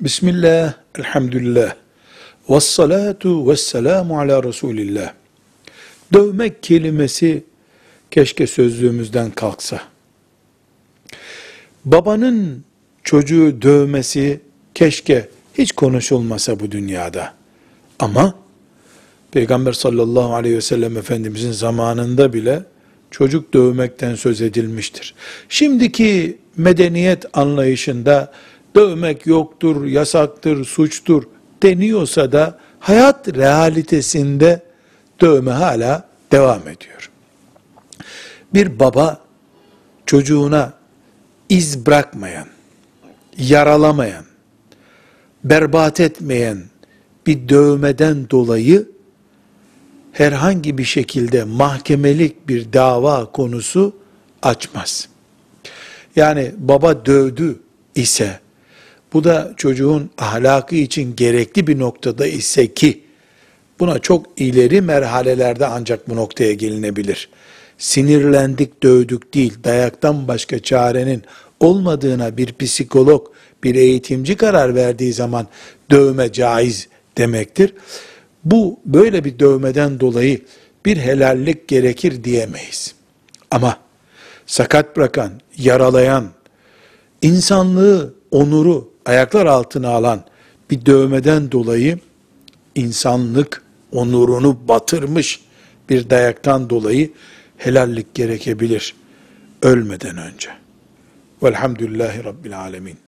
Bismillah, elhamdülillah, ve salatu ve selamu ala Resulillah. Dövmek kelimesi keşke sözlüğümüzden kalksa. Babanın çocuğu dövmesi keşke hiç konuşulmasa bu dünyada. Ama Peygamber sallallahu aleyhi ve sellem Efendimizin zamanında bile çocuk dövmekten söz edilmiştir. Şimdiki medeniyet anlayışında dövmek yoktur, yasaktır, suçtur deniyorsa da hayat realitesinde dövme hala devam ediyor. Bir baba çocuğuna iz bırakmayan, yaralamayan, berbat etmeyen bir dövmeden dolayı herhangi bir şekilde mahkemelik bir dava konusu açmaz. Yani baba dövdü ise bu da çocuğun ahlakı için gerekli bir noktada ise ki buna çok ileri merhalelerde ancak bu noktaya gelinebilir. Sinirlendik, dövdük değil, dayaktan başka çarenin olmadığına bir psikolog, bir eğitimci karar verdiği zaman dövme caiz demektir. Bu böyle bir dövmeden dolayı bir helallik gerekir diyemeyiz. Ama sakat bırakan, yaralayan, insanlığı, onuru ayaklar altına alan bir dövmeden dolayı insanlık onurunu batırmış bir dayaktan dolayı helallik gerekebilir ölmeden önce. Velhamdülillahi Rabbil Alemin.